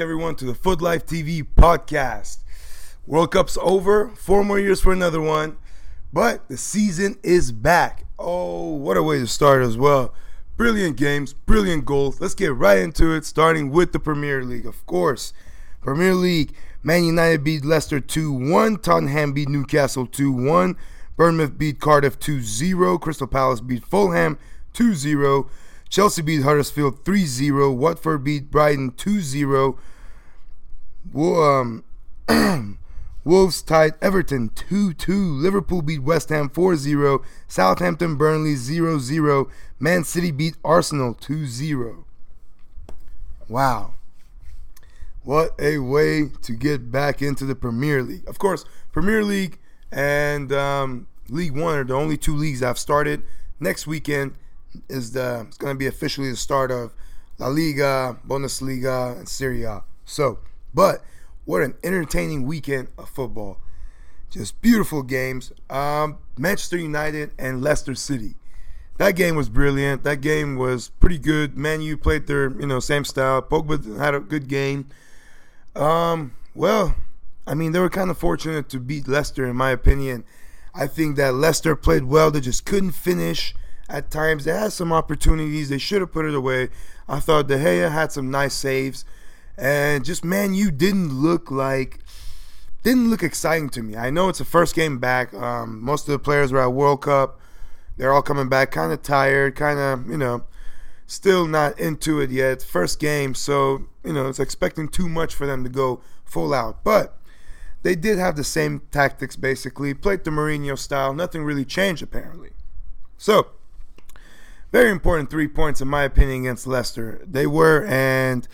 everyone, to the Foot Life TV podcast. World Cup's over, four more years for another one, but the season is back. Oh, what a way to start as well. Brilliant games, brilliant goals. Let's get right into it, starting with the Premier League, of course. Premier League, Man United beat Leicester 2 1, Tottenham beat Newcastle 2 1, Bournemouth beat Cardiff 2 0, Crystal Palace beat Fulham 2 0. Chelsea beat Huddersfield 3 0. Watford beat Brighton 2 0. Um, Wolves tied Everton 2 2. Liverpool beat West Ham 4 0. Southampton Burnley 0 0. Man City beat Arsenal 2 0. Wow. What a way to get back into the Premier League. Of course, Premier League and um, League One are the only two leagues I've started. Next weekend, is the it's going to be officially the start of La Liga, Bundesliga, and Serie A. So, but what an entertaining weekend of football! Just beautiful games. Um, Manchester United and Leicester City. That game was brilliant. That game was pretty good. Man U played their you know same style. Pogba had a good game. Um, well, I mean they were kind of fortunate to beat Leicester in my opinion. I think that Leicester played well. They just couldn't finish at times. They had some opportunities. They should have put it away. I thought De Gea had some nice saves. And just, Man U didn't look like, didn't look exciting to me. I know it's the first game back. Um, most of the players were at World Cup. They're all coming back kind of tired, kind of, you know, still not into it yet. First game. So, you know, it's expecting too much for them to go full out. But they did have the same tactics basically. Played the Mourinho style. Nothing really changed apparently. So, very important three points in my opinion against Leicester. They were and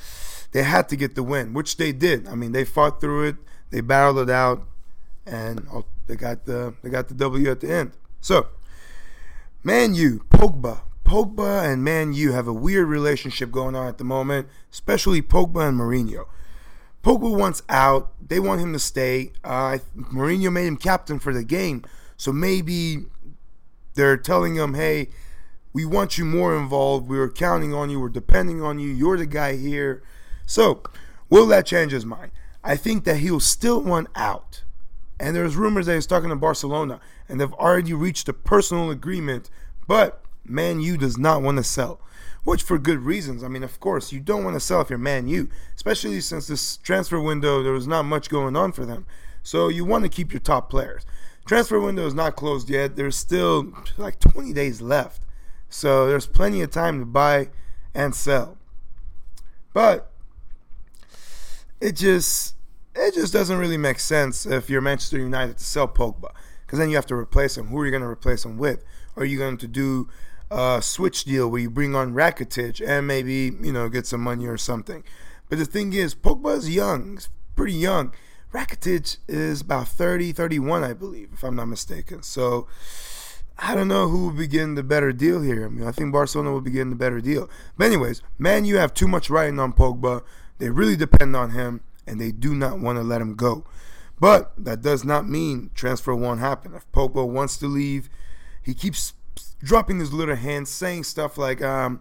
they had to get the win, which they did. I mean, they fought through it, they battled it out, and oh, they got the they got the W at the end. So, Man U, Pogba, Pogba and Man U have a weird relationship going on at the moment, especially Pogba and Mourinho. Pogba wants out. They want him to stay. Uh, Mourinho made him captain for the game, so maybe they're telling him, "Hey, we want you more involved. We are counting on you. We're depending on you. You're the guy here. So, will that change his mind? I think that he'll still want out. And there's rumors that he's talking to Barcelona, and they've already reached a personal agreement. But Man U does not want to sell, which for good reasons. I mean, of course, you don't want to sell if you're Man U, especially since this transfer window there was not much going on for them. So you want to keep your top players. Transfer window is not closed yet. There's still like 20 days left. So there's plenty of time to buy and sell. But it just it just doesn't really make sense if you're Manchester United to sell Pogba because then you have to replace him. Who are you going to replace him with? Are you going to do a switch deal where you bring on Rakitic and maybe you know get some money or something? But the thing is, Pogba is young, he's pretty young. Rakitic is about 30, 31, I believe, if I'm not mistaken. So I don't know who will be getting the better deal here. I mean, I think Barcelona will be getting the better deal. But anyways, man, you have too much writing on Pogba. They really depend on him, and they do not want to let him go. But that does not mean transfer won't happen. If Pogba wants to leave, he keeps dropping his little hands, saying stuff like, um,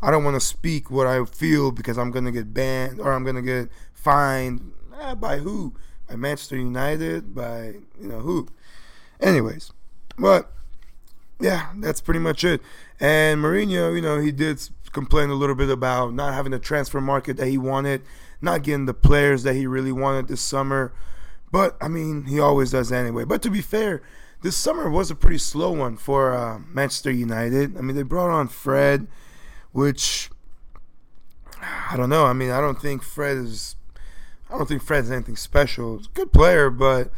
"I don't want to speak what I feel because I'm gonna get banned or I'm gonna get fined." Eh, by who? By Manchester United? By you know who? Anyways, but yeah, that's pretty much it. And Mourinho, you know, he did complain a little bit about not having the transfer market that he wanted, not getting the players that he really wanted this summer. But I mean, he always does anyway. But to be fair, this summer was a pretty slow one for uh, Manchester United. I mean, they brought on Fred, which I don't know. I mean, I don't think Fred is. I don't think Fred's anything special. He's a good player, but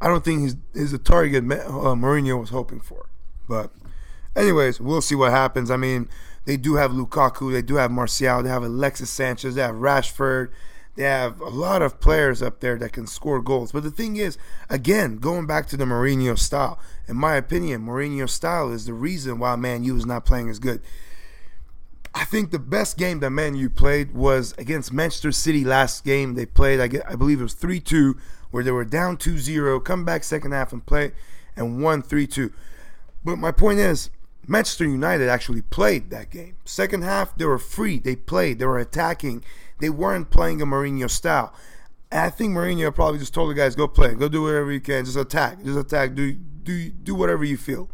I don't think he's he's the target uh, Mourinho was hoping for. But, anyways, we'll see what happens. I mean, they do have Lukaku, they do have Martial, they have Alexis Sanchez, they have Rashford. They have a lot of players up there that can score goals. But the thing is, again, going back to the Mourinho style, in my opinion, Mourinho style is the reason why Man U is not playing as good. I think the best game that Man U played was against Manchester City last game. They played, I, get, I believe it was 3 2, where they were down 2 0, come back second half and play, and won 3 2. But my point is, Manchester United actually played that game. Second half, they were free. They played. They were attacking. They weren't playing a Mourinho style. I think Mourinho probably just told the guys, "Go play. Go do whatever you can. Just attack. Just attack. Do do do whatever you feel."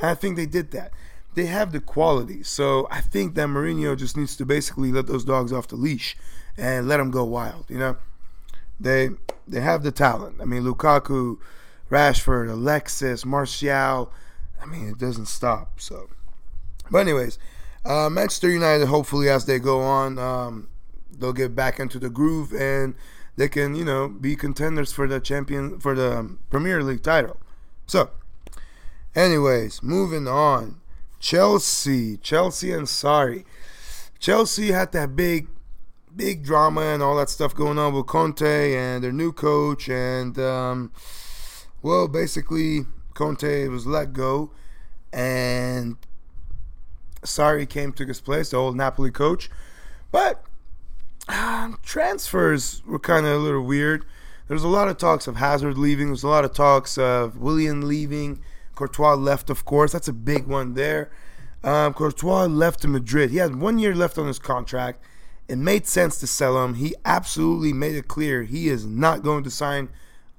And I think they did that. They have the quality. So I think that Mourinho just needs to basically let those dogs off the leash and let them go wild. You know, they they have the talent. I mean, Lukaku, Rashford, Alexis, Martial. I mean, it doesn't stop. So, but anyways, uh, Manchester United. Hopefully, as they go on, um, they'll get back into the groove and they can, you know, be contenders for the champion for the Premier League title. So, anyways, moving on. Chelsea, Chelsea, and sorry, Chelsea had that big, big drama and all that stuff going on with Conte and their new coach, and um, well, basically Conte was let go, and Sarri came to his place, the old Napoli coach. But um, transfers were kind of a little weird. There's a lot of talks of Hazard leaving. There's a lot of talks of Willian leaving. Courtois left, of course. That's a big one there. Um, Courtois left to Madrid. He had one year left on his contract. It made sense to sell him. He absolutely made it clear he is not going to sign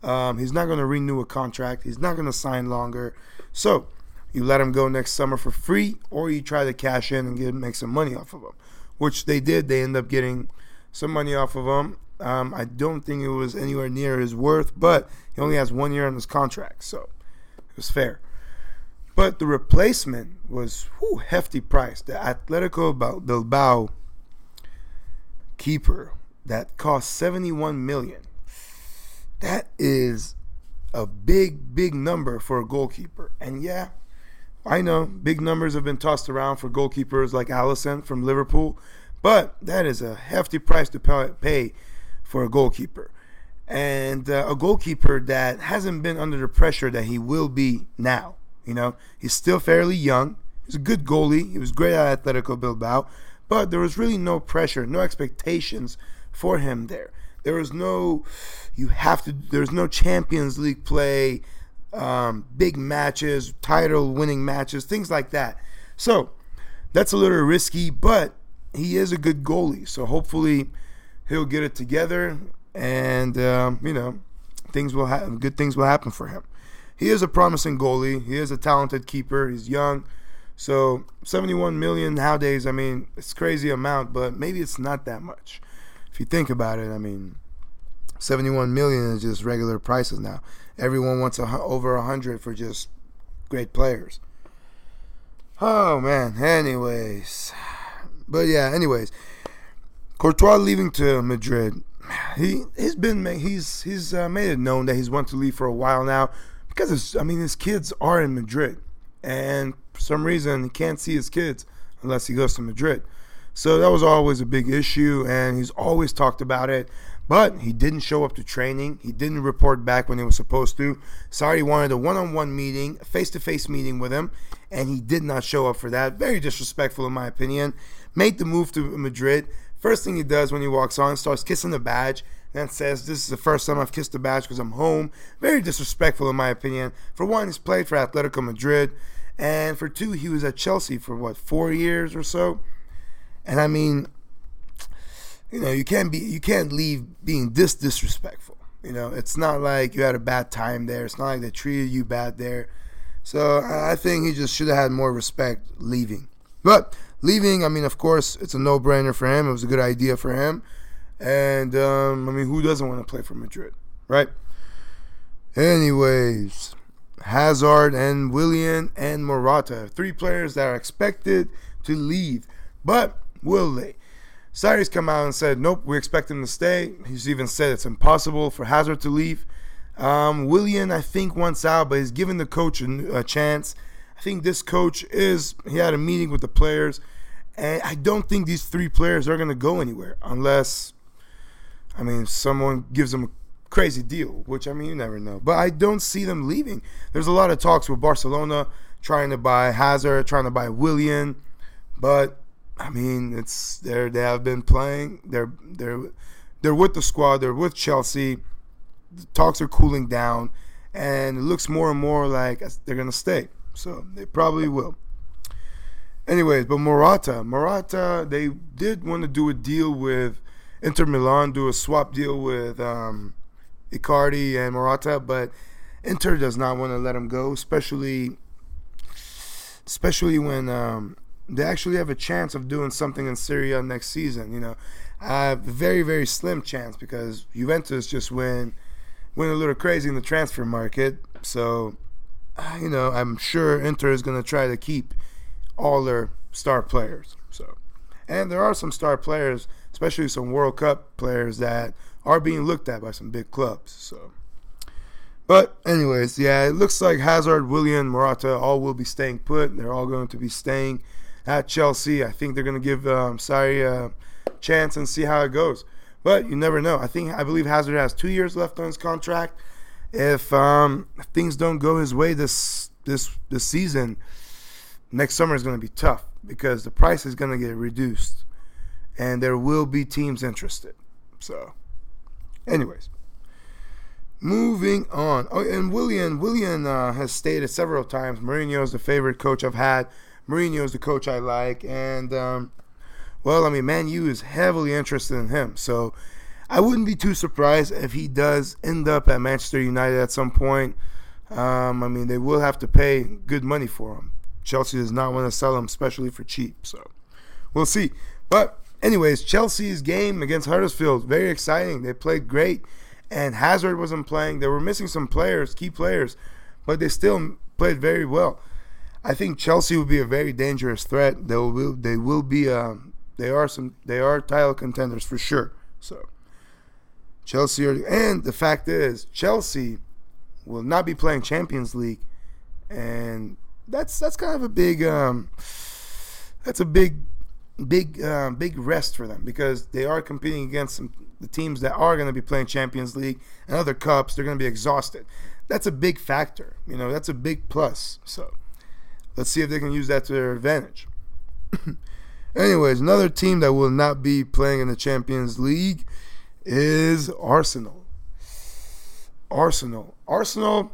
um, he's not going to renew a contract. He's not going to sign longer. So you let him go next summer for free, or you try to cash in and get make some money off of him, which they did. They end up getting some money off of him. Um, I don't think it was anywhere near his worth, but he only has one year on his contract, so it was fair. But the replacement was whew, hefty price. The Atletico Bilbao keeper that cost 71 million that is a big, big number for a goalkeeper. And yeah, I know big numbers have been tossed around for goalkeepers like Alisson from Liverpool, but that is a hefty price to pay for a goalkeeper. And uh, a goalkeeper that hasn't been under the pressure that he will be now. You know, he's still fairly young. He's a good goalie. He was great at Atletico Bilbao, but there was really no pressure, no expectations for him there. There was no, you have to, there's no Champions League play, um, big matches, title winning matches, things like that. So that's a little risky, but he is a good goalie. So hopefully he'll get it together and, um, you know, things will happen, good things will happen for him. He is a promising goalie. He is a talented keeper. He's young. So 71 million nowadays, I mean, it's crazy amount, but maybe it's not that much if you think about it, I mean, 71 million is just regular prices now. Everyone wants a, over 100 for just great players. Oh man. Anyways, but yeah. Anyways, Courtois leaving to Madrid. He he's been he's he's uh, made it known that he's wanted to leave for a while now because I mean his kids are in Madrid, and for some reason he can't see his kids unless he goes to Madrid. So that was always a big issue, and he's always talked about it. But he didn't show up to training. He didn't report back when he was supposed to. Sarri wanted a one on one meeting, face to face meeting with him, and he did not show up for that. Very disrespectful, in my opinion. Made the move to Madrid. First thing he does when he walks on, starts kissing the badge, and says, This is the first time I've kissed the badge because I'm home. Very disrespectful, in my opinion. For one, he's played for Atletico Madrid. And for two, he was at Chelsea for what, four years or so? And I mean, you know, you can't be you can't leave being this disrespectful. You know, it's not like you had a bad time there. It's not like they treated you bad there. So I think he just should have had more respect leaving. But leaving, I mean, of course, it's a no-brainer for him. It was a good idea for him. And um, I mean, who doesn't want to play for Madrid, right? Anyways, Hazard and Willian and Morata, three players that are expected to leave. But Will they? Sarri's come out and said, nope, we expect him to stay. He's even said it's impossible for Hazard to leave. Um, Willian, I think, wants out, but he's given the coach a, a, chance. I think this coach is, he had a meeting with the players, and I don't think these three players are going to go anywhere unless, I mean, someone gives them a crazy deal, which, I mean, you never know. But I don't see them leaving. There's a lot of talks with Barcelona trying to buy Hazard, trying to buy Willian, but I mean, it's they they have been playing. They're they're they're with the squad. They're with Chelsea. The talks are cooling down, and it looks more and more like they're gonna stay. So they probably will. anyways, but Morata, Morata, they did want to do a deal with Inter Milan, do a swap deal with um, Icardi and Morata, but Inter does not want to let him go, especially especially when um, they actually have a chance of doing something in Serie A next season. You know, a very very slim chance because Juventus just went went a little crazy in the transfer market. So, uh, you know, I'm sure Inter is going to try to keep all their star players. So, and there are some star players, especially some World Cup players that are being looked at by some big clubs. So. But anyways, yeah, it looks like Hazard, Willian, Morata all will be staying put. They're all going to be staying at Chelsea. I think they're going to give um, Sarri a chance and see how it goes. But you never know. I think I believe Hazard has two years left on his contract. If, um, if things don't go his way this this this season, next summer is going to be tough because the price is going to get reduced, and there will be teams interested. So, anyways. Moving on. Oh, and Willian, Willian uh, has stated several times Mourinho is the favorite coach I've had. Mourinho is the coach I like, and um, well, I mean, Man U is heavily interested in him. So I wouldn't be too surprised if he does end up at Manchester United at some point. Um, I mean, they will have to pay good money for him. Chelsea does not want to sell him, especially for cheap. So we'll see. But anyways, Chelsea's game against Huddersfield very exciting. They played great and Hazard wasn't playing. They were missing some players, key players, but they still played very well. I think Chelsea will be a very dangerous threat. They will they will be uh, they are some they are title contenders for sure. So Chelsea are, and the fact is Chelsea will not be playing Champions League, and that's that's kind of a big um, that's a big big uh, big rest for them because they are competing against some the teams that are going to be playing Champions League and other cups, they're going to be exhausted. That's a big factor. You know, that's a big plus. So let's see if they can use that to their advantage. Anyways, another team that will not be playing in the Champions League is Arsenal. Arsenal. Arsenal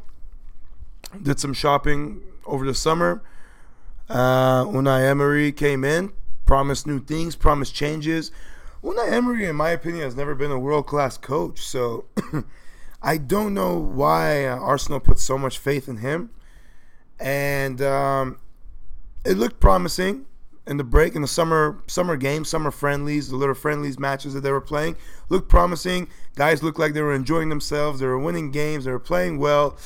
did some shopping over the summer. Uh, Unai Emery came in, promised new things, promised changes. Unai Emery, in my opinion, has never been a world class coach. So I don't know why uh, Arsenal put so much faith in him. And um, it looked promising in the break in the summer summer games, summer friendlies, the little friendlies matches that they were playing looked promising. Guys looked like they were enjoying themselves. They were winning games. They were playing well.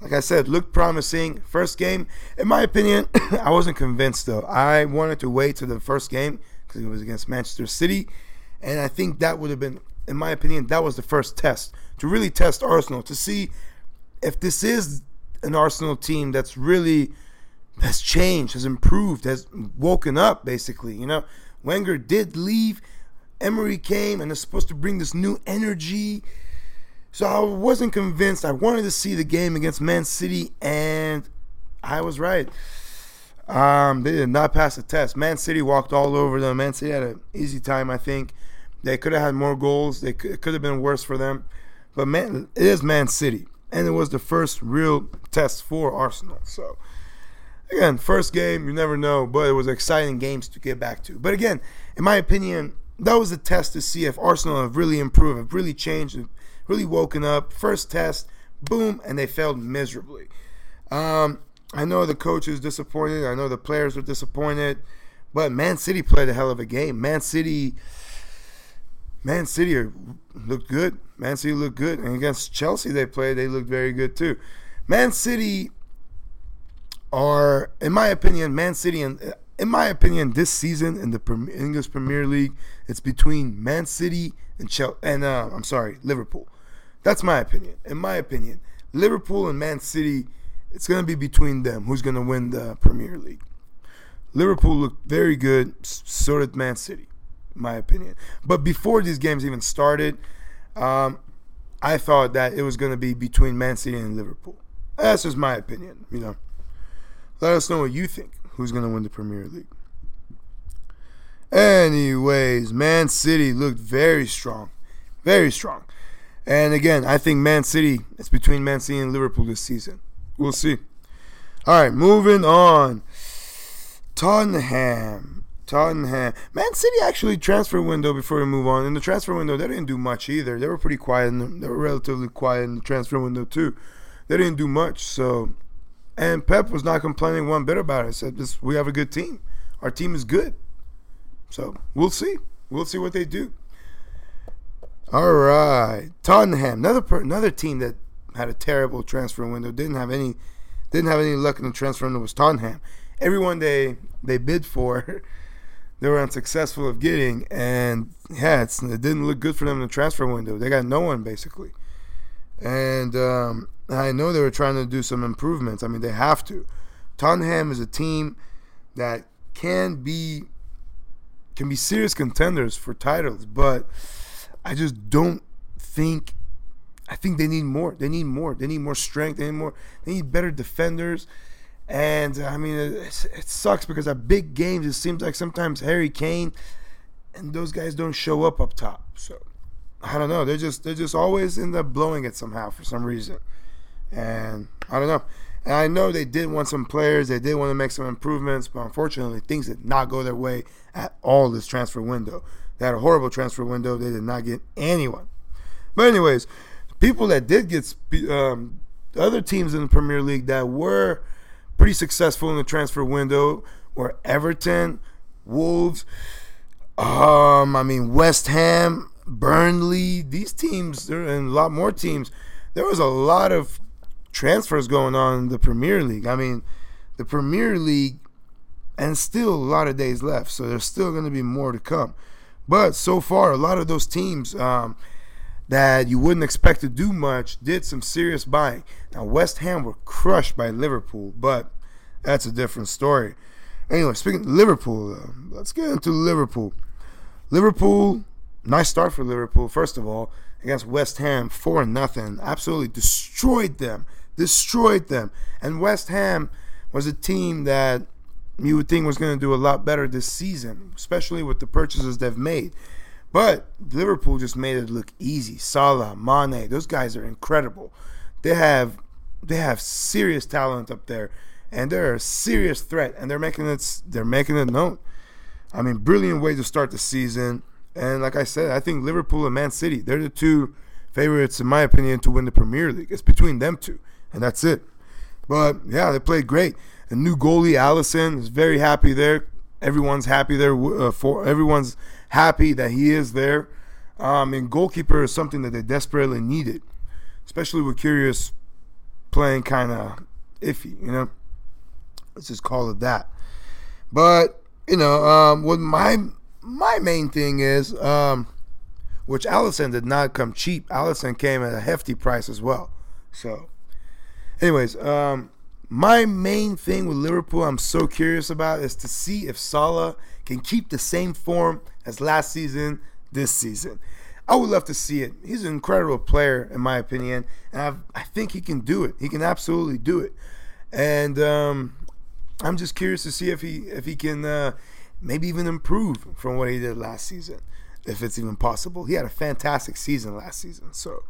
Like I said, looked promising. First game, in my opinion, I wasn't convinced though. I wanted to wait to the first game because it was against Manchester City. And I think that would have been, in my opinion, that was the first test to really test Arsenal to see if this is an Arsenal team that's really has changed, has improved, has woken up. Basically, you know, Wenger did leave, Emery came, and is supposed to bring this new energy. So I wasn't convinced. I wanted to see the game against Man City, and I was right. Um, they did not pass the test. Man City walked all over them. Man City had an easy time, I think. They could have had more goals. They could, it could have been worse for them. But man, it is Man City, and it was the first real test for Arsenal. So again, first game, you never know, but it was exciting games to get back to. But again, in my opinion, that was a test to see if Arsenal have really improved, have really changed, have really woken up. First test, boom, and they failed miserably. Um, I know the coach is disappointed. I know the players are disappointed. But Man City played a hell of a game. Man City, Man City looked good. Man City looked good, and against Chelsea they played, they looked very good too. Man City are, in my opinion, Man City and in my opinion, this season in the English Premier League, it's between Man City and Chelsea, and uh, I'm sorry, Liverpool. That's my opinion. In my opinion, Liverpool and Man City it's going to be between them who's going to win the Premier League. Liverpool looked very good, so did Man City, my opinion. But before these games even started, um, I thought that it was going to be between Man City and Liverpool. That's just my opinion, you know. Let us know what you think. Who's going to win the Premier League? Anyways, Man City looked very strong. Very strong. And again, I think Man City, it's between Man City and Liverpool this season. We'll see. All right, moving on. Tottenham. Tottenham. Man City actually transfer window before we move on. In the transfer window, they didn't do much either. They were pretty quiet. The, they were relatively quiet in the transfer window too. They didn't do much. So, and Pep was not complaining one bit about it. He said, "This we have a good team. Our team is good." So we'll see. We'll see what they do. All right, Tottenham, another another team that had a terrible transfer window. Didn't have any, didn't have any luck in the transfer window. Was Tottenham. Everyone they they bid for, they were unsuccessful of getting, and yeah, it didn't look good for them in the transfer window. They got no one basically, and um, I know they were trying to do some improvements. I mean, they have to. Tottenham is a team that can be can be serious contenders for titles, but I just don't think. I think they need more. They need more. They need more strength. They need more. They need better defenders. And I mean, it, it sucks because at big games, it seems like sometimes Harry Kane and those guys don't show up up top. So I don't know. They're just they just always end up blowing it somehow for some reason. And I don't know. And I know they did want some players. They did want to make some improvements, but unfortunately, things did not go their way at all this transfer window. They had a horrible transfer window. They did not get anyone. But anyways, people that did get um, other teams in the Premier League that were pretty successful in the transfer window were Everton, Wolves, um, I mean West Ham, Burnley. These teams, and a lot more teams. There was a lot of transfers going on in the Premier League. I mean, the Premier League, and still a lot of days left, so there's still going to be more to come. But so far, a lot of those teams um, that you wouldn't expect to do much did some serious buying. Now, West Ham were crushed by Liverpool, but that's a different story. Anyway, speaking of Liverpool, uh, let's get into Liverpool. Liverpool, nice start for Liverpool. First of all, against West Ham, four nothing, absolutely destroyed them, destroyed them. And West Ham was a team that you would think was going to do a lot better this season, especially with the purchases they've made. But Liverpool just made it look easy. Salah, Mane, those guys are incredible. They have they have serious talent up there, and they're a serious threat. And they're making it they're making it known. I mean, brilliant way to start the season. And like I said, I think Liverpool and Man City they're the two favorites in my opinion to win the Premier League. It's between them two, and that's it. But yeah, they played great. A new goalie, Alisson, is very happy there. Everyone's happy there. Uh, for everyone's happy that he is there. Um, and goalkeeper is something that they desperately needed, especially with Karius playing kind of iffy. You know, let's just call it that. But you know, um, what my my main thing is, um, which Alisson did not come cheap. Alisson came at a hefty price as well. So, anyways, um, my main thing with Liverpool, I'm so curious about, is to see if Salah can keep the same form as last season this season. I would love to see it. He's an incredible player, in my opinion, and I've, i think he can do it. He can absolutely do it, and um, I'm just curious to see if he if he can uh, maybe even improve from what he did last season, if it's even possible. He had a fantastic season last season, so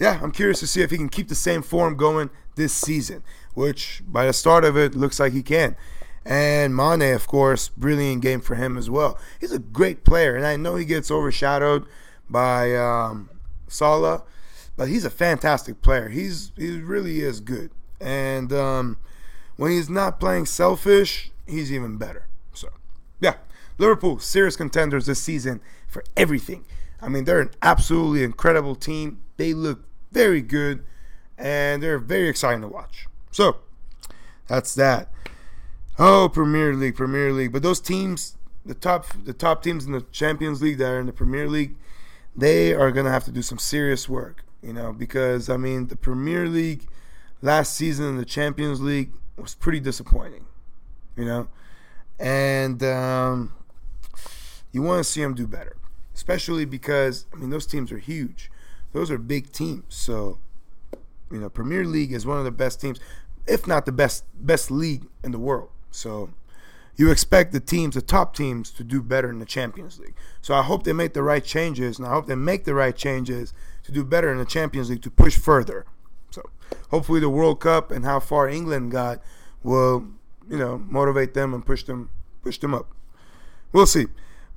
yeah, I'm curious to see if he can keep the same form going this season, which by the start of it looks like he can. And Mane, of course, brilliant game for him as well. He's a great player, and I know he gets overshadowed by um, Salah, but he's a fantastic player. He's he really is good, and um, when he's not playing selfish, he's even better. So, yeah, Liverpool serious contenders this season for everything. I mean, they're an absolutely incredible team. They look very good, and they're very exciting to watch. So that's that. Oh, Premier League, Premier League. But those teams, the top, the top teams in the Champions League that are in the Premier League, they are gonna have to do some serious work. You know, because I mean, the Premier League last season in the Champions League was pretty disappointing. You know, and um, you want to see them do better, especially because I mean those teams are huge those are big teams. So, you know, Premier League is one of the best teams, if not the best best league in the world. So, you expect the teams, the top teams, to do better in the Champions League. So I hope they make the right changes, and I hope they make the right changes to do better in the Champions League to push further. So hopefully the World Cup and how far England got will, you know, motivate them and push them push them up. We'll see.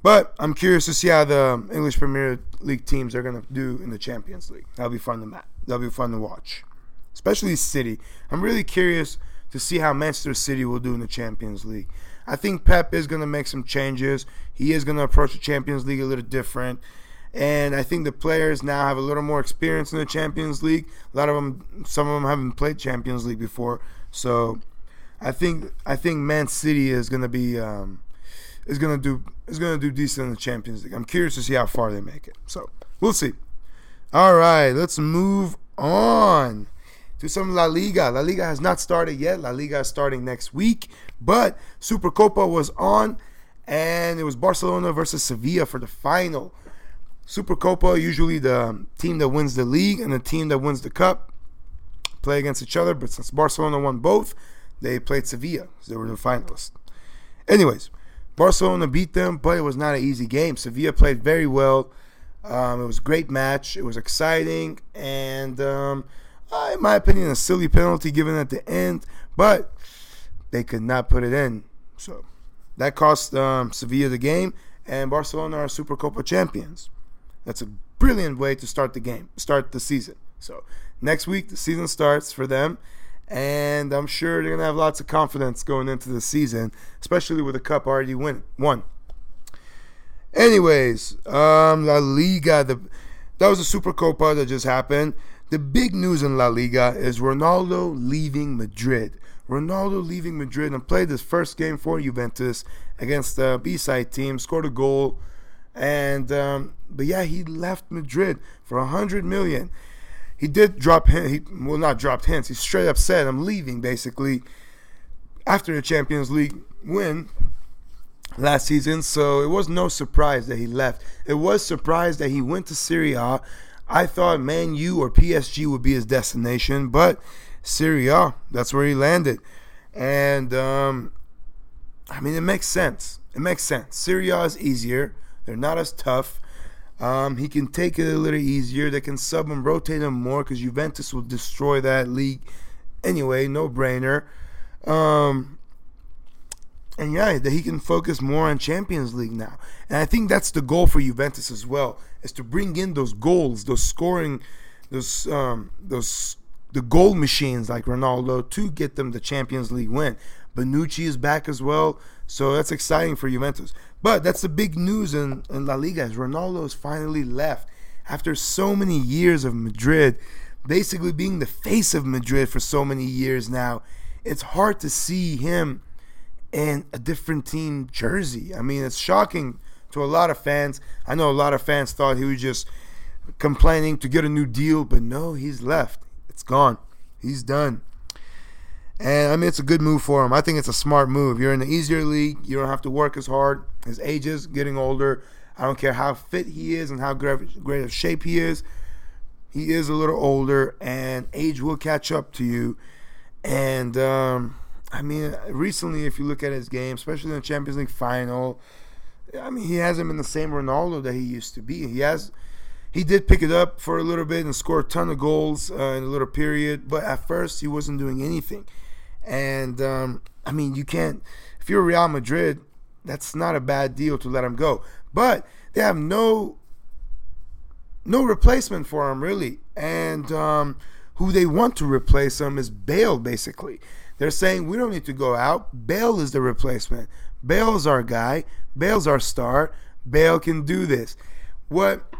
But I'm curious to see how the English Premier League teams are going to do in the Champions League. That'll be fun to match. That'll be fun to watch, especially City. I'm really curious to see how Manchester City will do in the Champions League. I think Pep is going to make some changes. He is going to approach the Champions League a little different. And I think the players now have a little more experience in the Champions League. A lot of them, some of them haven't played Champions League before. So I think I think Man City is going to be um, is to do is to do decent in the Champions League. I'm curious to see how far they make it. So we'll see. All right, let's move on to some La Liga. La Liga has not started yet. La Liga is starting next week, but Supercopa was on, and it was Barcelona versus Sevilla for the final. Supercopa usually the team that wins the league and the team that wins the cup play against each other, but since Barcelona won both, they played Sevilla. So They were the finalists. Anyways, Barcelona beat them, but it was not an easy game. Sevilla played very well. Um, it was a great match. It was exciting, and um, uh, in my opinion, a silly penalty given at the end, but they could not put it in. So that cost um, Sevilla the game, and Barcelona are Super Copa champions. That's a brilliant way to start the game, start the season. So next week the season starts for them, and I'm sure they're gonna have lots of confidence going into the season, especially with the cup already win won. Anyways, um, La Liga, the that was a Super Copa that just happened. The big news in La Liga is Ronaldo leaving Madrid. Ronaldo leaving Madrid and played his first game for Juventus against the B-side team, scored a goal, and um, but yeah, he left Madrid for a hundred million. He did drop hint. He well, not dropped hints. He straight up said, "I'm leaving." Basically, after the Champions League win last season, so it was no surprise that he left. It was surprise that he went to Serie A. I thought Man U or PSG would be his destination, but Serie A, that's where he landed. And um, I mean, it makes sense. It makes sense. Serie A is easier. They're not as tough. Um, he can take it a little easier. They can sub and rotate him more because Juventus will destroy that league anyway. No brainer. Um, and yeah, that he can focus more on Champions League now. And I think that's the goal for Juventus as well, is to bring in those goals, those scoring, those um, those the goal machines like Ronaldo to get them the Champions League win. Bonucci is back as well, so that's exciting for Juventus. But that's the big news in, in La Liga is Ronaldo has finally left after so many years of Madrid, basically being the face of Madrid for so many years now. It's hard to see him in a different team jersey. I mean, it's shocking to a lot of fans. I know a lot of fans thought he was just complaining to get a new deal, but no, he's left. It's gone. He's done. And I mean, it's a good move for him. I think it's a smart move. You're in the easier league. You don't have to work as hard. His age is getting older. I don't care how fit he is and how great, of shape he is. He is a little older, and age will catch up to you. And um, I mean, recently, if you look at his game, especially in the Champions League final, I mean, he hasn't been the same Ronaldo that he used to be. He has, he did pick it up for a little bit and score a ton of goals uh, in a little period, but at first he wasn't doing anything. And um, I mean, you can't. If you're Real Madrid, that's not a bad deal to let him go. But they have no no replacement for him really, and um, who they want to replace him is Bale, basically. They're saying we don't need to go out. Bale is the replacement. Bale's our guy. Bale's our star. Bale can do this. What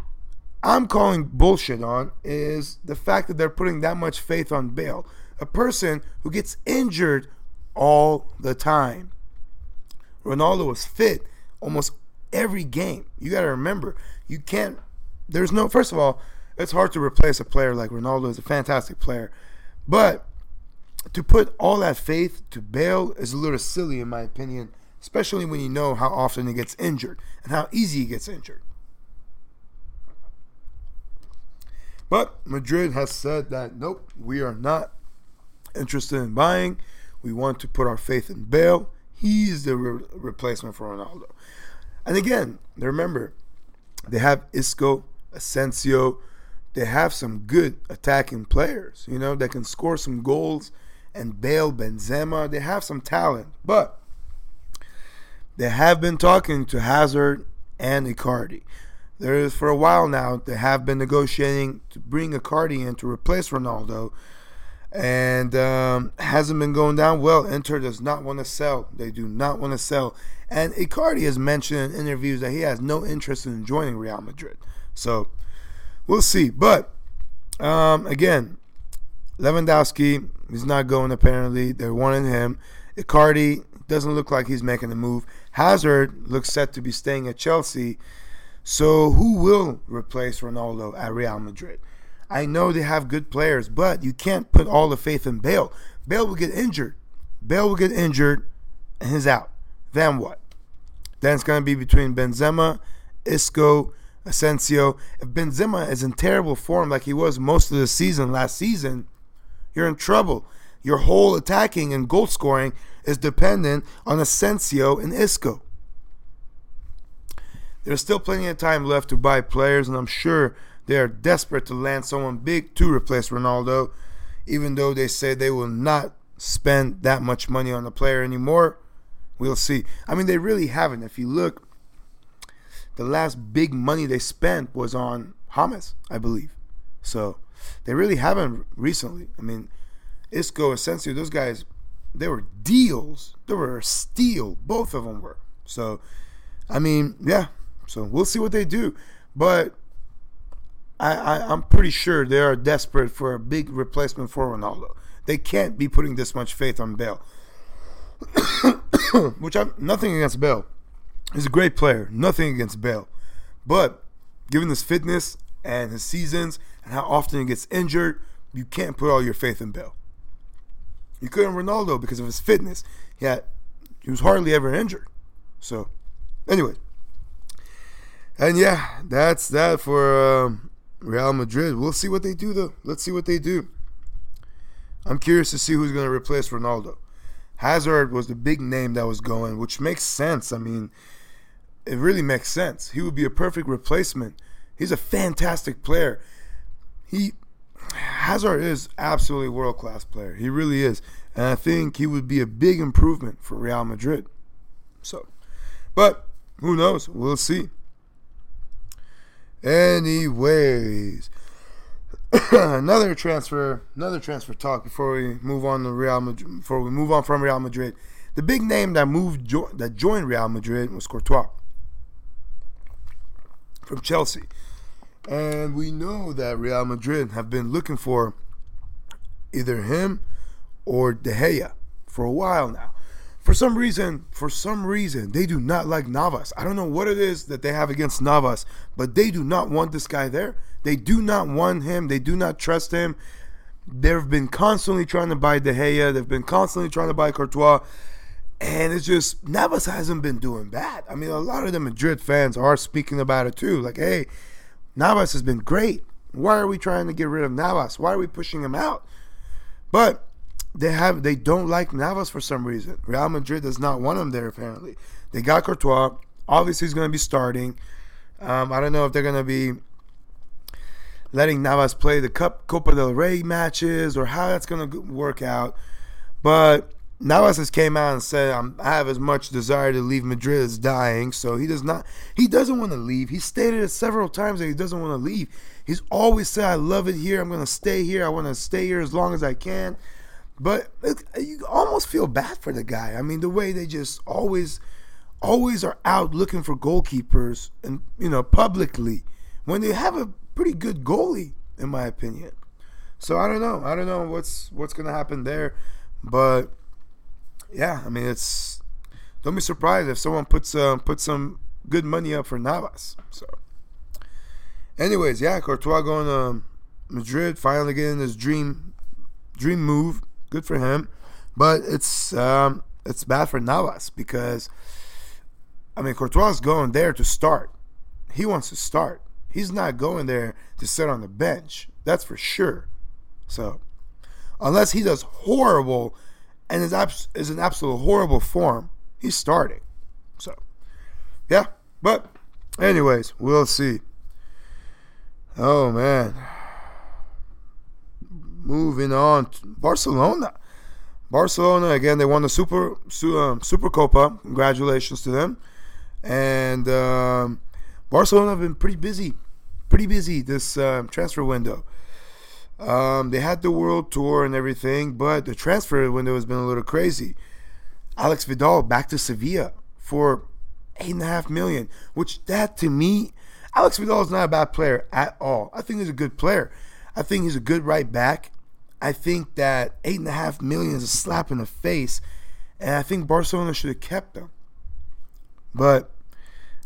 I'm calling bullshit on is the fact that they're putting that much faith on Bale, a person who gets injured all the time. Ronaldo was fit almost every game. You got to remember, you can't. There's no. First of all, it's hard to replace a player like Ronaldo. is a fantastic player, but to put all that faith to Bale is a little silly, in my opinion, especially when you know how often he gets injured and how easy he gets injured. But Madrid has said that nope, we are not interested in buying. We want to put our faith in Bale. He's the re- replacement for Ronaldo. And again, remember, they have Isco, Asensio. They have some good attacking players, you know, that can score some goals and Bale, Benzema. They have some talent, but they have been talking to Hazard and Icardi. There is for a while now they have been negotiating to bring Icardi in to replace Ronaldo, and um, hasn't been going down well. Inter does not want to sell. They do not want to sell. And Icardi has mentioned in interviews that he has no interest in joining Real Madrid. So we'll see. But um, again, Lewandowski is not going apparently. They're wanting him. Icardi doesn't look like he's making the move. Hazard looks set to be staying at Chelsea. So who will replace Ronaldo at Real Madrid? I know they have good players, but you can't put all the faith in Bale. Bale will get injured. Bale will get injured and he's out. Then what? Then it's going to be between Benzema, Isco, Asensio. If Benzema is in terrible form like he was most of the season last season, you're in trouble. Your whole attacking and goal scoring is dependent on Asensio and Isco. There's still plenty of time left to buy players, and I'm sure they are desperate to land someone big to replace Ronaldo, even though they say they will not spend that much money on the player anymore. We'll see. I mean, they really haven't. If you look, the last big money they spent was on James, I believe. So they really haven't recently. I mean, Isco, Asensio, those guys, they were deals. They were a steal. Both of them were. So, I mean, yeah. So we'll see what they do. But I, I, I'm pretty sure they are desperate for a big replacement for Ronaldo. They can't be putting this much faith on Bale. Which I'm nothing against Bale. He's a great player. Nothing against Bale. But given his fitness and his seasons and how often he gets injured, you can't put all your faith in Bale. You couldn't Ronaldo because of his fitness. He had he was hardly ever injured. So anyway. And yeah, that's that for um, Real Madrid. We'll see what they do though. Let's see what they do. I'm curious to see who's going to replace Ronaldo. Hazard was the big name that was going, which makes sense. I mean, it really makes sense. He would be a perfect replacement. He's a fantastic player. He Hazard is absolutely world class player. He really is, and I think he would be a big improvement for Real Madrid. So, but who knows? We'll see. Anyways, another transfer, another transfer talk before we move on to Real Madrid. Before we move on from Real Madrid, the big name that moved jo- that joined Real Madrid was Courtois from Chelsea, and we know that Real Madrid have been looking for either him or De Gea for a while now for some reason, for some reason, they do not like Navas. I don't know what it is that they have against Navas, but they do not want this guy there. They do not want him. They do not trust him. They've been constantly trying to buy De Gea. They've been constantly trying to buy Courtois. And it's just, Navas hasn't been doing bad. I mean, a lot of the Madrid fans are speaking about it too. Like, hey, Navas has been great. Why are we trying to get rid of Navas? Why are we pushing him out? But they have they don't like Navas for some reason. Real Madrid does not want him there apparently. They got Courtois. Obviously, he's going to be starting. Um, I don't know if they're going to be letting Navas play the Cup Copa del Rey matches or how that's going to work out. But Navas has came out and said i have as much desire to leave Madrid as dying. So he does not. He doesn't want to leave. He stated it several times that he doesn't want to leave. He's always said, "I love it here. I'm going to stay here. I want to stay here as long as I can." But it, you almost feel bad for the guy. I mean, the way they just always, always are out looking for goalkeepers, and you know, publicly, when they have a pretty good goalie, in my opinion. So I don't know. I don't know what's what's gonna happen there, but yeah, I mean, it's don't be surprised if someone puts uh, puts some good money up for Navas. So, anyways, yeah, Courtois going to Madrid, finally getting his dream dream move good for him. But it's um, it's bad for Navas because I mean Courtois is going there to start. He wants to start. He's not going there to sit on the bench. That's for sure. So unless he does horrible and is abs- is an absolute horrible form, he's starting. So yeah, but anyways, we'll see. Oh man. Moving on, Barcelona. Barcelona again. They won the Super um, Super Copa. Congratulations to them. And um, Barcelona have been pretty busy, pretty busy this uh, transfer window. Um, they had the world tour and everything, but the transfer window has been a little crazy. Aleix Vidal back to Sevilla for eight and a half million, which that to me, Aleix Vidal is not a bad player at all. I think he's a good player. I think he's a good right back. I think that eight and a half million is a slap in the face, and I think Barcelona should have kept him. But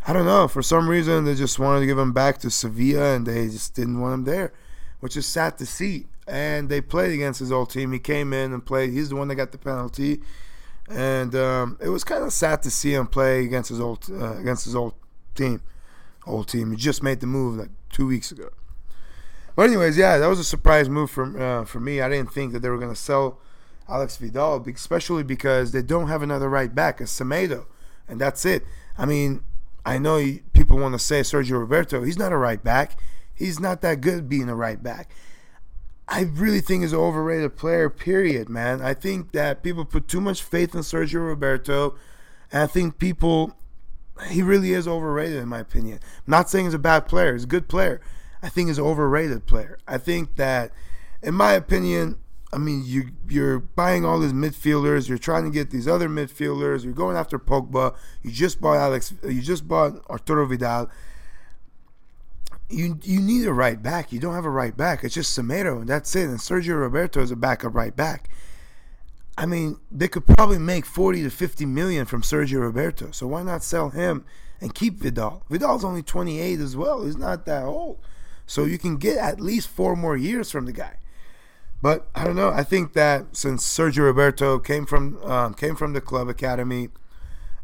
I don't know. For some reason, they just wanted to give him back to Sevilla, and they just didn't want him there, which is sad to see. And they played against his old team. He came in and played. He's the one that got the penalty, and um, it was kind of sad to see him play against his old uh, against his old team. Old team. He just made the move like two weeks ago. But anyways, yeah, that was a surprise move for uh, for me. I didn't think that they were to sell Aleix Vidal, especially because they don't have another right back, as Semedo, and that's it. I mean, I know people want to say Sergio Roberto. He's not a right back. He's not that good being a right back. I really think he's an overrated player, period, man. I think that people put too much faith in Sergio Roberto. And I think people, he really is overrated, in my opinion. I'm not saying he's a bad player, he's a good player. I think is an overrated player. I think that, in my opinion, I mean, you you're buying all these midfielders. You're trying to get these other midfielders. You're going after Pogba. You just bought Alex. You just bought Arturo Vidal. You you need a right back. You don't have a right back. It's just Semedo, and that's it. And Sergio Roberto is a backup right back. I mean, they could probably make 40 to 50 million from Sergio Roberto. So why not sell him and keep Vidal? Vidal's only 28 as well. He's not that old. So you can get at least four more years from the guy. But I don't know. I think that since Sergio Roberto came from um, came from the club academy,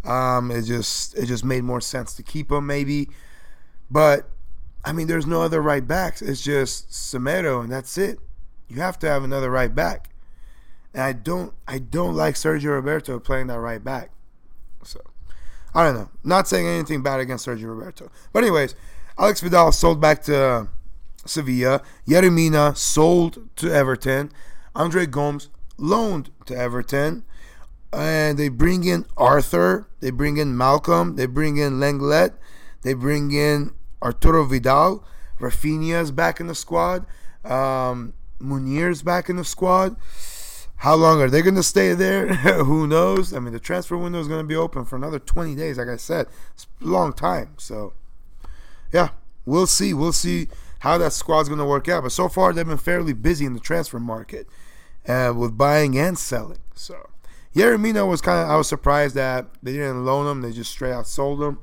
um, it just it just made more sense to keep him maybe. But I mean, there's no other right backs. It's just Semedo, and that's it. You have to have another right back. And I don't I don't like Sergio Roberto playing that right back. So I don't know. Not saying anything bad against Sergio Roberto. But anyways, Aleix Vidal sold back to Sevilla. Yerry Mina sold to Everton. Andre Gomes loaned to Everton. And they bring in Arthur. They bring in Malcom. They bring in Lenglet. They bring in Arturo Vidal. Rafinha's back in the squad. Um, Munir's back in the squad. How long are they going to stay there? Who knows? I mean, the transfer window is going to be open for another 20 days. Like I said, it's a long time. So yeah, we'll see. We'll see how that squad's going to work out. But so far, they've been fairly busy in the transfer market uh, with buying and selling. So, Yerry Mina was kind of, I was surprised that they didn't loan him. They just straight out sold him.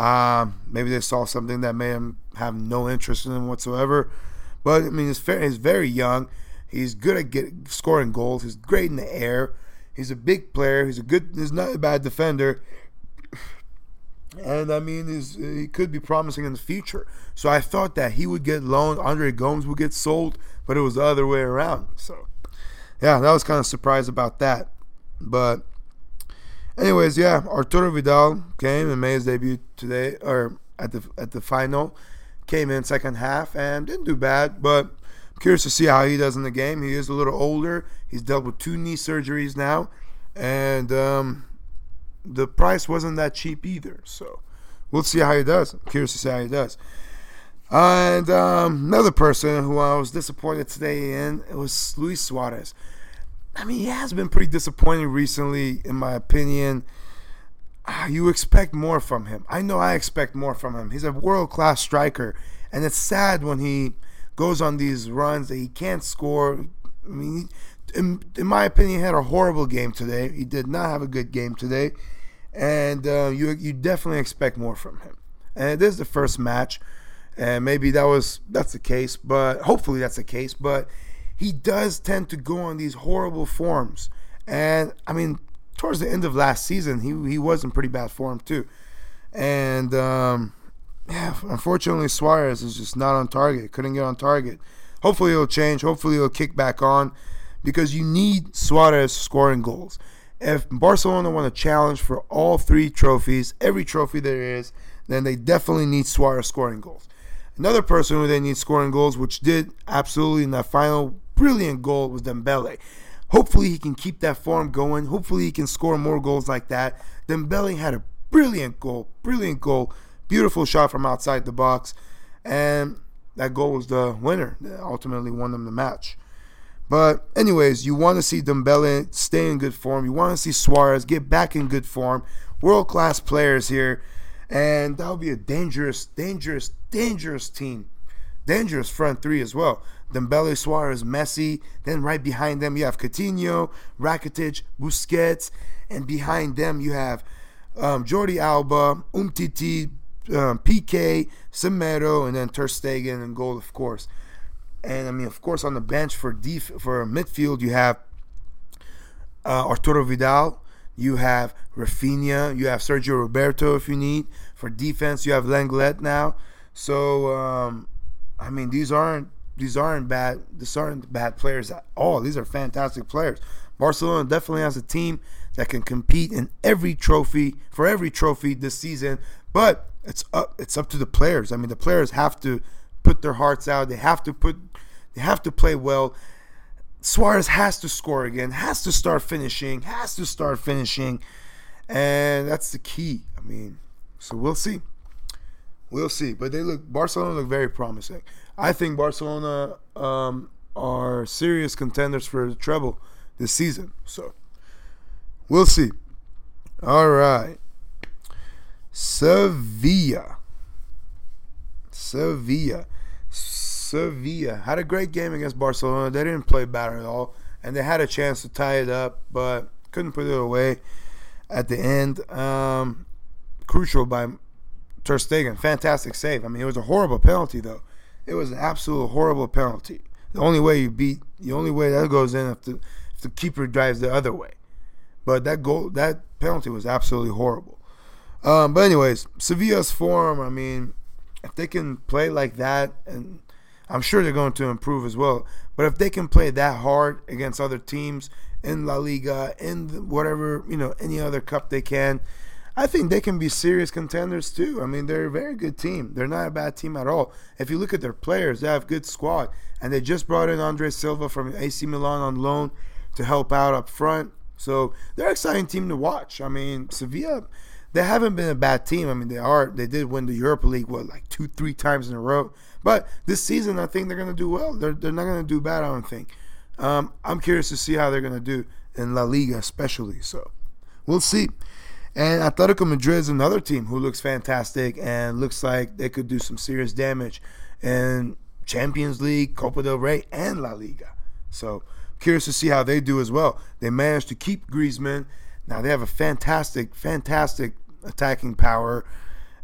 Um, maybe they saw something that made him have no interest in him whatsoever. But, I mean, he's, fair, he's very young. He's good at getting, scoring goals. He's great in the air. He's a big player. He's a good, he's not a bad defender and I mean, he could be promising in the future. So I thought that he would get loaned, Andre Gomes would get sold, but it was the other way around. So, yeah, that was kind of surprised about that. But, anyways, yeah, Arturo Vidal came and made his debut today, or at the at the final, came in second half and didn't do bad. But I'm curious to see how he does in the game. He is a little older. He's dealt with two knee surgeries now, and um, the price wasn't that cheap either. So we'll see how he does. I'm curious to see how he does. And um, another person who I was disappointed today in it was Luis Suarez. I mean, he has been pretty disappointing recently, in my opinion. Ah, you expect more from him. I know I expect more from him. He's a world class striker, and it's sad when he goes on these runs that he can't score. I mean, in, in my opinion, had a horrible game today. He did not have a good game today, and uh, you you definitely expect more from him. And this is the first match, and maybe that was that's the case, but hopefully that's the case. But he does tend to go on these horrible forms, and I mean, towards the end of last season, he he was in pretty bad form too, and um, yeah, unfortunately, Suarez is just not on target. Couldn't get on target. Hopefully, it'll change. Hopefully, it'll kick back on because you need Suarez scoring goals. If Barcelona want to challenge for all three trophies, every trophy there is, then they definitely need Suarez scoring goals. Another person who they need scoring goals, which did absolutely in that final brilliant goal, was Dembele. Hopefully he can keep that form going. Hopefully he can score more goals like that. Dembele had a brilliant goal, brilliant goal, beautiful shot from outside the box, and that goal was the winner that ultimately won them the match. But anyways, you want to see Dembele stay in good form. You want to see Suarez get back in good form. World class players here, and that'll be a dangerous, dangerous, dangerous team. Dangerous front three as well. Dembele, Suarez, Messi. Then right behind them you have Coutinho, Rakitic, Busquets, and behind them you have um, Jordi Alba, Umtiti, um, Piqué, Semedo, and then Ter Stegen and goal, of course. And I mean, of course, on the bench for def- for midfield, you have uh, Arturo Vidal, you have Rafinha, you have Sergio Roberto if you need. For defense, you have Lenglet now. So, um, I mean, these aren't these aren't bad. These aren't bad players at all. These are fantastic players. Barcelona definitely has a team that can compete in every trophy for every trophy this season. But it's up it's up to the players. I mean, the players have to put their hearts out. They have to put they have to play well. Suarez has to score again, has to start finishing, has to start finishing. And that's the key. I mean, so we'll see. We'll see. But they look Barcelona look very promising. I think Barcelona um, are serious contenders for the treble this season. So we'll see. All right. Sevilla. Sevilla. Sevilla had a great game against Barcelona. They didn't play bad at all, and they had a chance to tie it up, but couldn't put it away at the end. Um, crucial by Ter Stegen. Fantastic save. I mean, it was a horrible penalty, though. It was an absolute horrible penalty. The only way you beat, the only way that goes in if the, if the keeper drives the other way. But that goal, that penalty was absolutely horrible. Um, but anyways, Sevilla's form. I mean, if they can play like that, and I'm sure they're going to improve as well. But if they can play that hard against other teams in La Liga, in whatever you know, any other cup they can, I think they can be serious contenders too. I mean, they're a very good team. They're not a bad team at all. If you look at their players, they have good squad, and they just brought in Andre Silva from AC Milan on loan to help out up front. So they're an exciting team to watch. I mean, Sevilla they haven't been a bad team. I mean, they are. They did win the Europa League what like two, three times in a row. But this season, I think they're going to do well. They're they're not going to do bad. I don't think. Um, I'm curious to see how they're going to do in La Liga, especially. So we'll see. And Atletico Madrid is another team who looks fantastic and looks like they could do some serious damage in Champions League, Copa del Rey, and La Liga. So curious to see how they do as well. They managed to keep Griezmann now they have a fantastic, fantastic attacking power,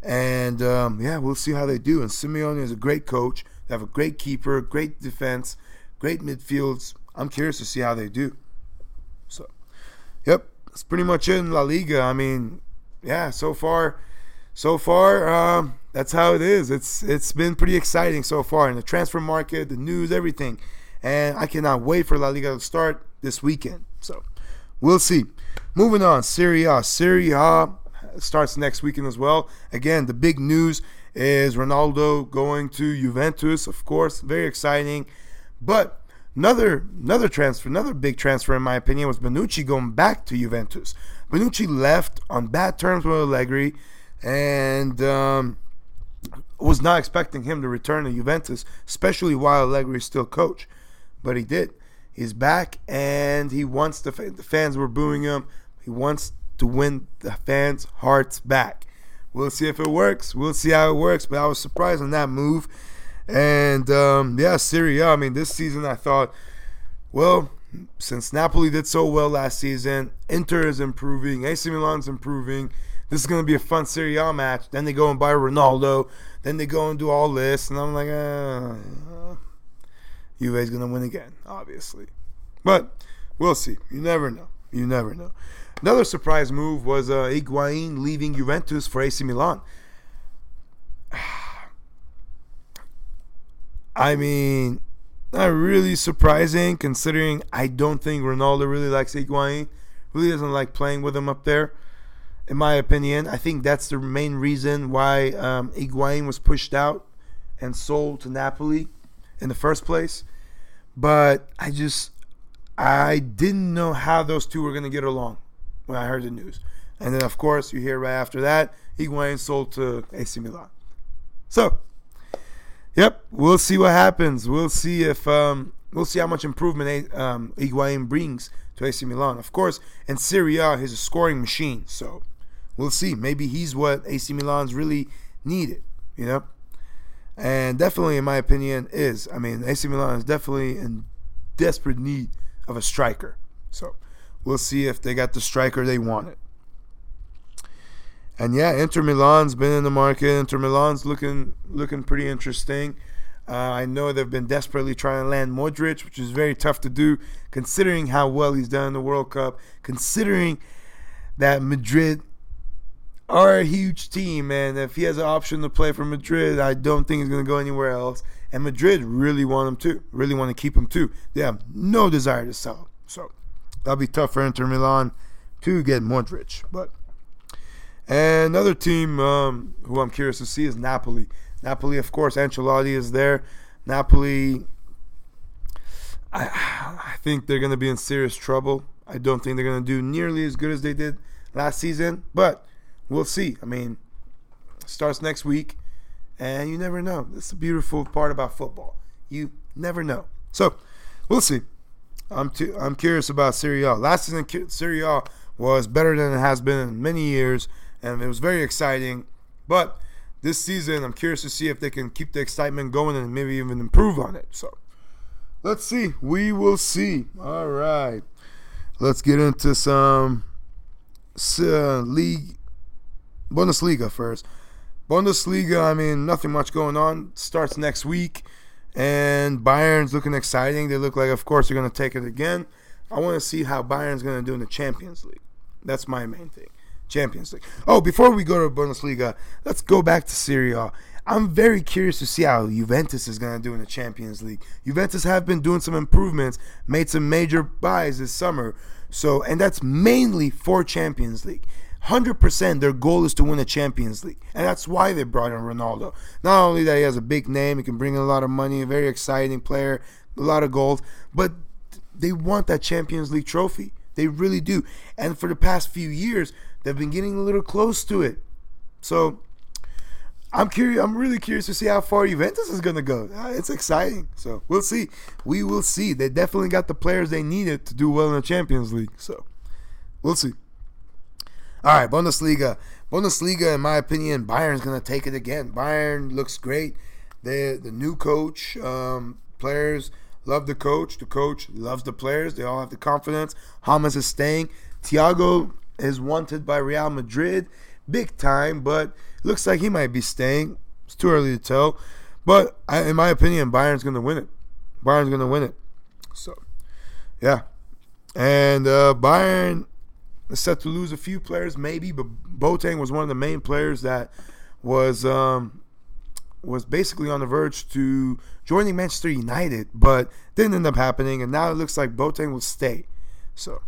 and um, yeah, we'll see how they do. And Simeone is a great coach. They have a great keeper, great defense, great midfields. I'm curious to see how they do. So, yep, that's pretty much it in La Liga. I mean, yeah, so far, so far, um, that's how it is. It's it's been pretty exciting so far in the transfer market, the news, everything, and I cannot wait for La Liga to start this weekend. So, we'll see. Moving on, Serie A. Serie A starts next weekend as well. Again, the big news is Ronaldo going to Juventus, of course, very exciting. But another another transfer, another big transfer in my opinion was Bonucci going back to Juventus. Bonucci left on bad terms with Allegri, and um, was not expecting him to return to Juventus, especially while Allegri is still coach. But he did. He's back, and he wants the, the fans were booing him. He wants to win the fans' hearts back. We'll see if it works. We'll see how it works. But I was surprised on that move. And um, yeah, Serie A. I mean, this season I thought, well, since Napoli did so well last season, Inter is improving, AC Milan's improving. This is going to be a fun Serie A match. Then they go and buy Ronaldo. Then they go and do all this. And I'm like, uh, Juve's going to win again, obviously. But we'll see. You never know. You never know. Another surprise move was uh, Higuain leaving Juventus for AC Milan. I mean, not really surprising considering I don't think Ronaldo really likes Higuain. Really doesn't like playing with him up there. In my opinion, I think that's the main reason why um, Higuain was pushed out and sold to Napoli in the first place. But I just I didn't know how those two were going to get along when I heard the news. And then, of course, you hear right after that, Higuain sold to AC Milan. So, yep, we'll see what happens. We'll see if um, we'll see how much improvement um, Higuain brings to AC Milan. Of course, in Serie A, he's a scoring machine. So, we'll see. Maybe he's what AC Milan's really needed. You know, and definitely, in my opinion, is. I mean, AC Milan is definitely in desperate need of a striker. So, we'll see if they got the striker they wanted. And yeah, Inter Milan's been in the market. Inter Milan's looking looking pretty interesting. Uh, I know they've been desperately trying to land Modric, which is very tough to do, considering how well he's done in the World Cup. Considering that Madrid are a huge team, and if he has an option to play for Madrid, I don't think he's going to go anywhere else. And Madrid really want him too, really want to keep him too. They have no desire to sell him, so that'll be tough for Inter Milan to get Modric, but. And another team um, who I'm curious to see is Napoli. Napoli, of course, Ancelotti is there. Napoli, I, I think they're going to be in serious trouble. I don't think they're going to do nearly as good as they did last season, but we'll see. I mean, starts next week, and you never know. That's the beautiful part about football. You never know. So, we'll see. I'm too, I'm curious about Serie A. Last season, Serie A was better than it has been in many years and it was very exciting. But this season, I'm curious to see if they can keep the excitement going and maybe even improve on it. So let's see. We will see. All right. Let's get into some uh, league, Bundesliga first. Bundesliga, I mean, nothing much going on. Starts next week, and Bayern's looking exciting. They look like, of course, they're going to take it again. I want to see how Bayern's going to do in the Champions League. That's my main thing. Champions League. Oh, before we go to Bundesliga, let's go back to Serie A. I'm very curious to see how Juventus is going to do in the Champions League. Juventus have been doing some improvements, made some major buys this summer. So, and that's mainly for Champions League. 100% their goal is to win a Champions League. And that's why they brought in Ronaldo. Not only that he has a big name, he can bring in a lot of money, a very exciting player, a lot of goals, but they want that Champions League trophy. They really do. And for the past few years, they've been getting a little close to it. So I'm curious. I'm really curious to see how far Juventus is going to go. Uh, it's exciting. So we'll see. We will see. They definitely got the players they needed to do well in the Champions League. So we'll see. All right, Bundesliga. Bundesliga, in my opinion, Bayern's going to take it again. Bayern looks great. They the new coach, um, players love the coach. The coach loves the players. They all have the confidence. James is staying. Thiago is wanted by Real Madrid, big time, but looks like he might be staying. It's too early to tell. But I, in my opinion, Bayern's going to win it. Bayern's going to win it. So, yeah. And uh, Bayern set to lose a few players, maybe, but Boateng was one of the main players that was um, was basically on the verge to joining Manchester United, but didn't end up happening. And now it looks like Boateng will stay. So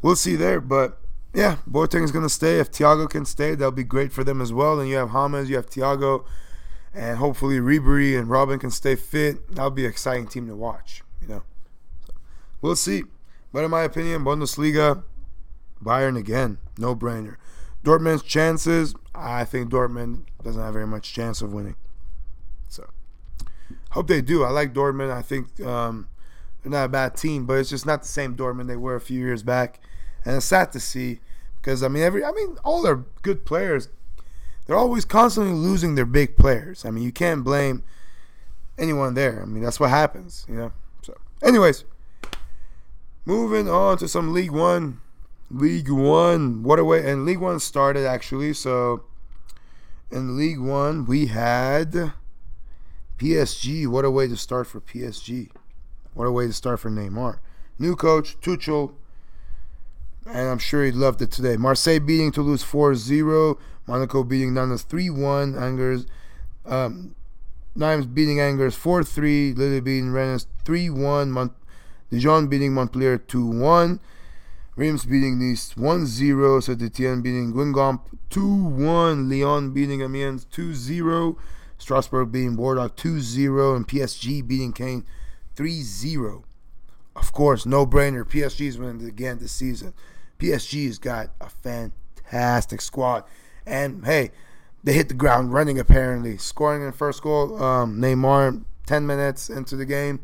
we'll see there. But yeah, Boateng is going to stay. If Thiago can stay, that'll be great for them as well. And you have James, you have Thiago, and hopefully Ribery and Robben can stay fit. That'll be an exciting team to watch. You know, so we'll see. But in my opinion, Bundesliga, Bayern again, no brainer. Dortmund's chances, I think Dortmund doesn't have very much chance of winning. So, hope they do. I like Dortmund. I think um, they're not a bad team, but it's just not the same Dortmund they were a few years back, and it's sad to see because I mean every I mean all their good players, they're always constantly losing their big players. I mean you can't blame anyone there. I mean that's what happens, you know. So, anyways, moving on to some League One. League One, what a way! And League One started actually. So, in League One, we had PSG, what a way to start for PSG. What a way to start for Neymar. New coach, Tuchel, and I'm sure he loved it today. Marseille beating Toulouse 4 0. Monaco beating Nantes 3 1. Angers, um, Nimes beating Angers 4 3. Lille beating Rennes 3 1. Mont- Dijon beating Montpellier 2 1. Reims beating Nice 1 0. Saint Etienne beating Guingamp 2 1. Lyon beating Amiens 2 0. Strasbourg beating Bordeaux 2 0, and PSG beating Caen 3 0. Of course, no brainer. PSG's winning again this season. PSG's got a fantastic squad. And hey, they hit the ground running apparently. Scoring the first goal, um, Neymar, 10 minutes into the game.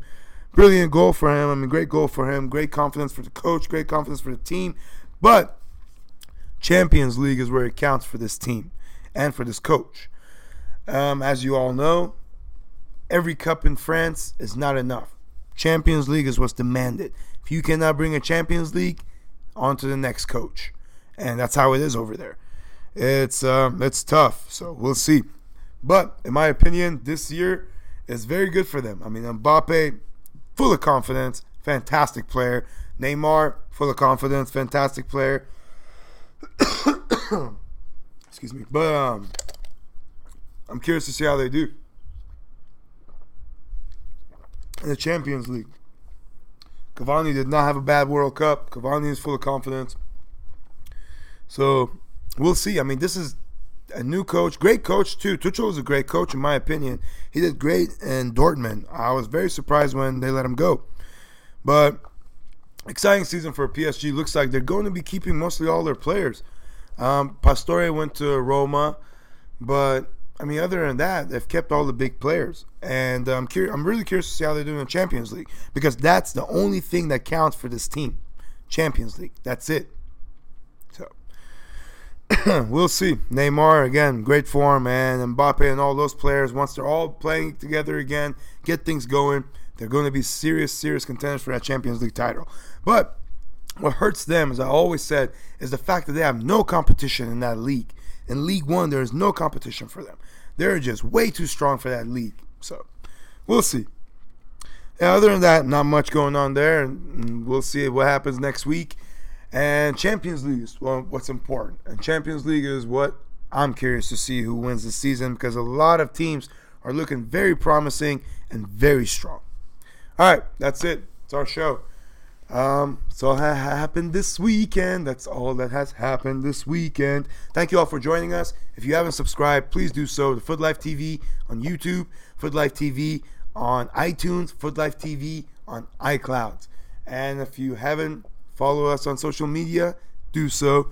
Brilliant goal for him. I mean, great goal for him. Great confidence for the coach. Great confidence for the team. But Champions League is where it counts for this team and for this coach. Um, as you all know, every cup in France is not enough. Champions League is what's demanded. If you cannot bring a Champions League, on to the next coach, and that's how it is over there. It's um, it's tough, so we'll see. But in my opinion, this year is very good for them. I mean, Mbappe, full of confidence, fantastic player. Neymar, full of confidence, fantastic player. Excuse me, but um, I'm curious to see how they do in the Champions League. Cavani did not have a bad World Cup. Cavani is full of confidence. So we'll see. I mean, this is a new coach, great coach too. Tuchel was a great coach in my opinion. He did great in Dortmund. I was very surprised when they let him go. But exciting season for PSG. Looks like they're going to be keeping mostly all their players. Um, Pastore went to Roma, but I mean, other than that, they've kept all the big players, and I'm curious. I'm really curious to see how they do in the Champions League because that's the only thing that counts for this team. Champions League. That's it. We'll see. Neymar again, great form, and Mbappe and all those players. Once they're all playing together again, get things going. They're going to be serious, serious contenders for that Champions League title. But what hurts them, as I always said, is the fact that they have no competition in that league. In League One, there is no competition for them. They're just way too strong for that league. So we'll see. Yeah, other than that, not much going on there. And we'll see what happens next week. And Champions League is what's important. And Champions League is what I'm curious to see who wins the season because a lot of teams are looking very promising and very strong. All right, that's it. It's our show. Um, so ha- happened this weekend. That's all that has happened this weekend. Thank you all for joining us. If you haven't subscribed, please do so. The Foot Life TV on YouTube, Foot Life TV on iTunes, Foot Life TV on iCloud. And if you haven't followed us on social media, do so.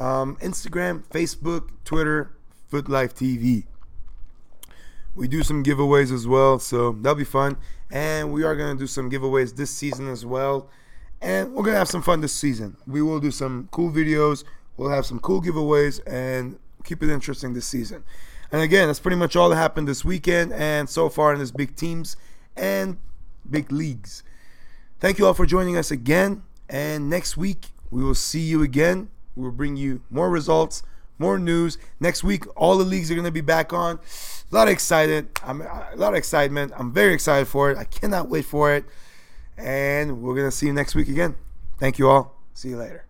Um, Instagram, Facebook, Twitter, Foot Life TV. We do some giveaways as well, so that'll be fun. And we are going to do some giveaways this season as well and we're gonna have some fun this season. We will do some cool videos. We'll have some cool giveaways and keep it interesting this season. And again, that's pretty much all that happened this weekend and so far in this big teams and big leagues. Thank you all for joining us again. And next week we will see you again. We will bring you more results, more news. Next week, all the leagues are going to be back on. A lot of excited. I'm a lot of excitement. I'm very excited for it. I cannot wait for it. And we're going to see you next week again. Thank you all. See you later.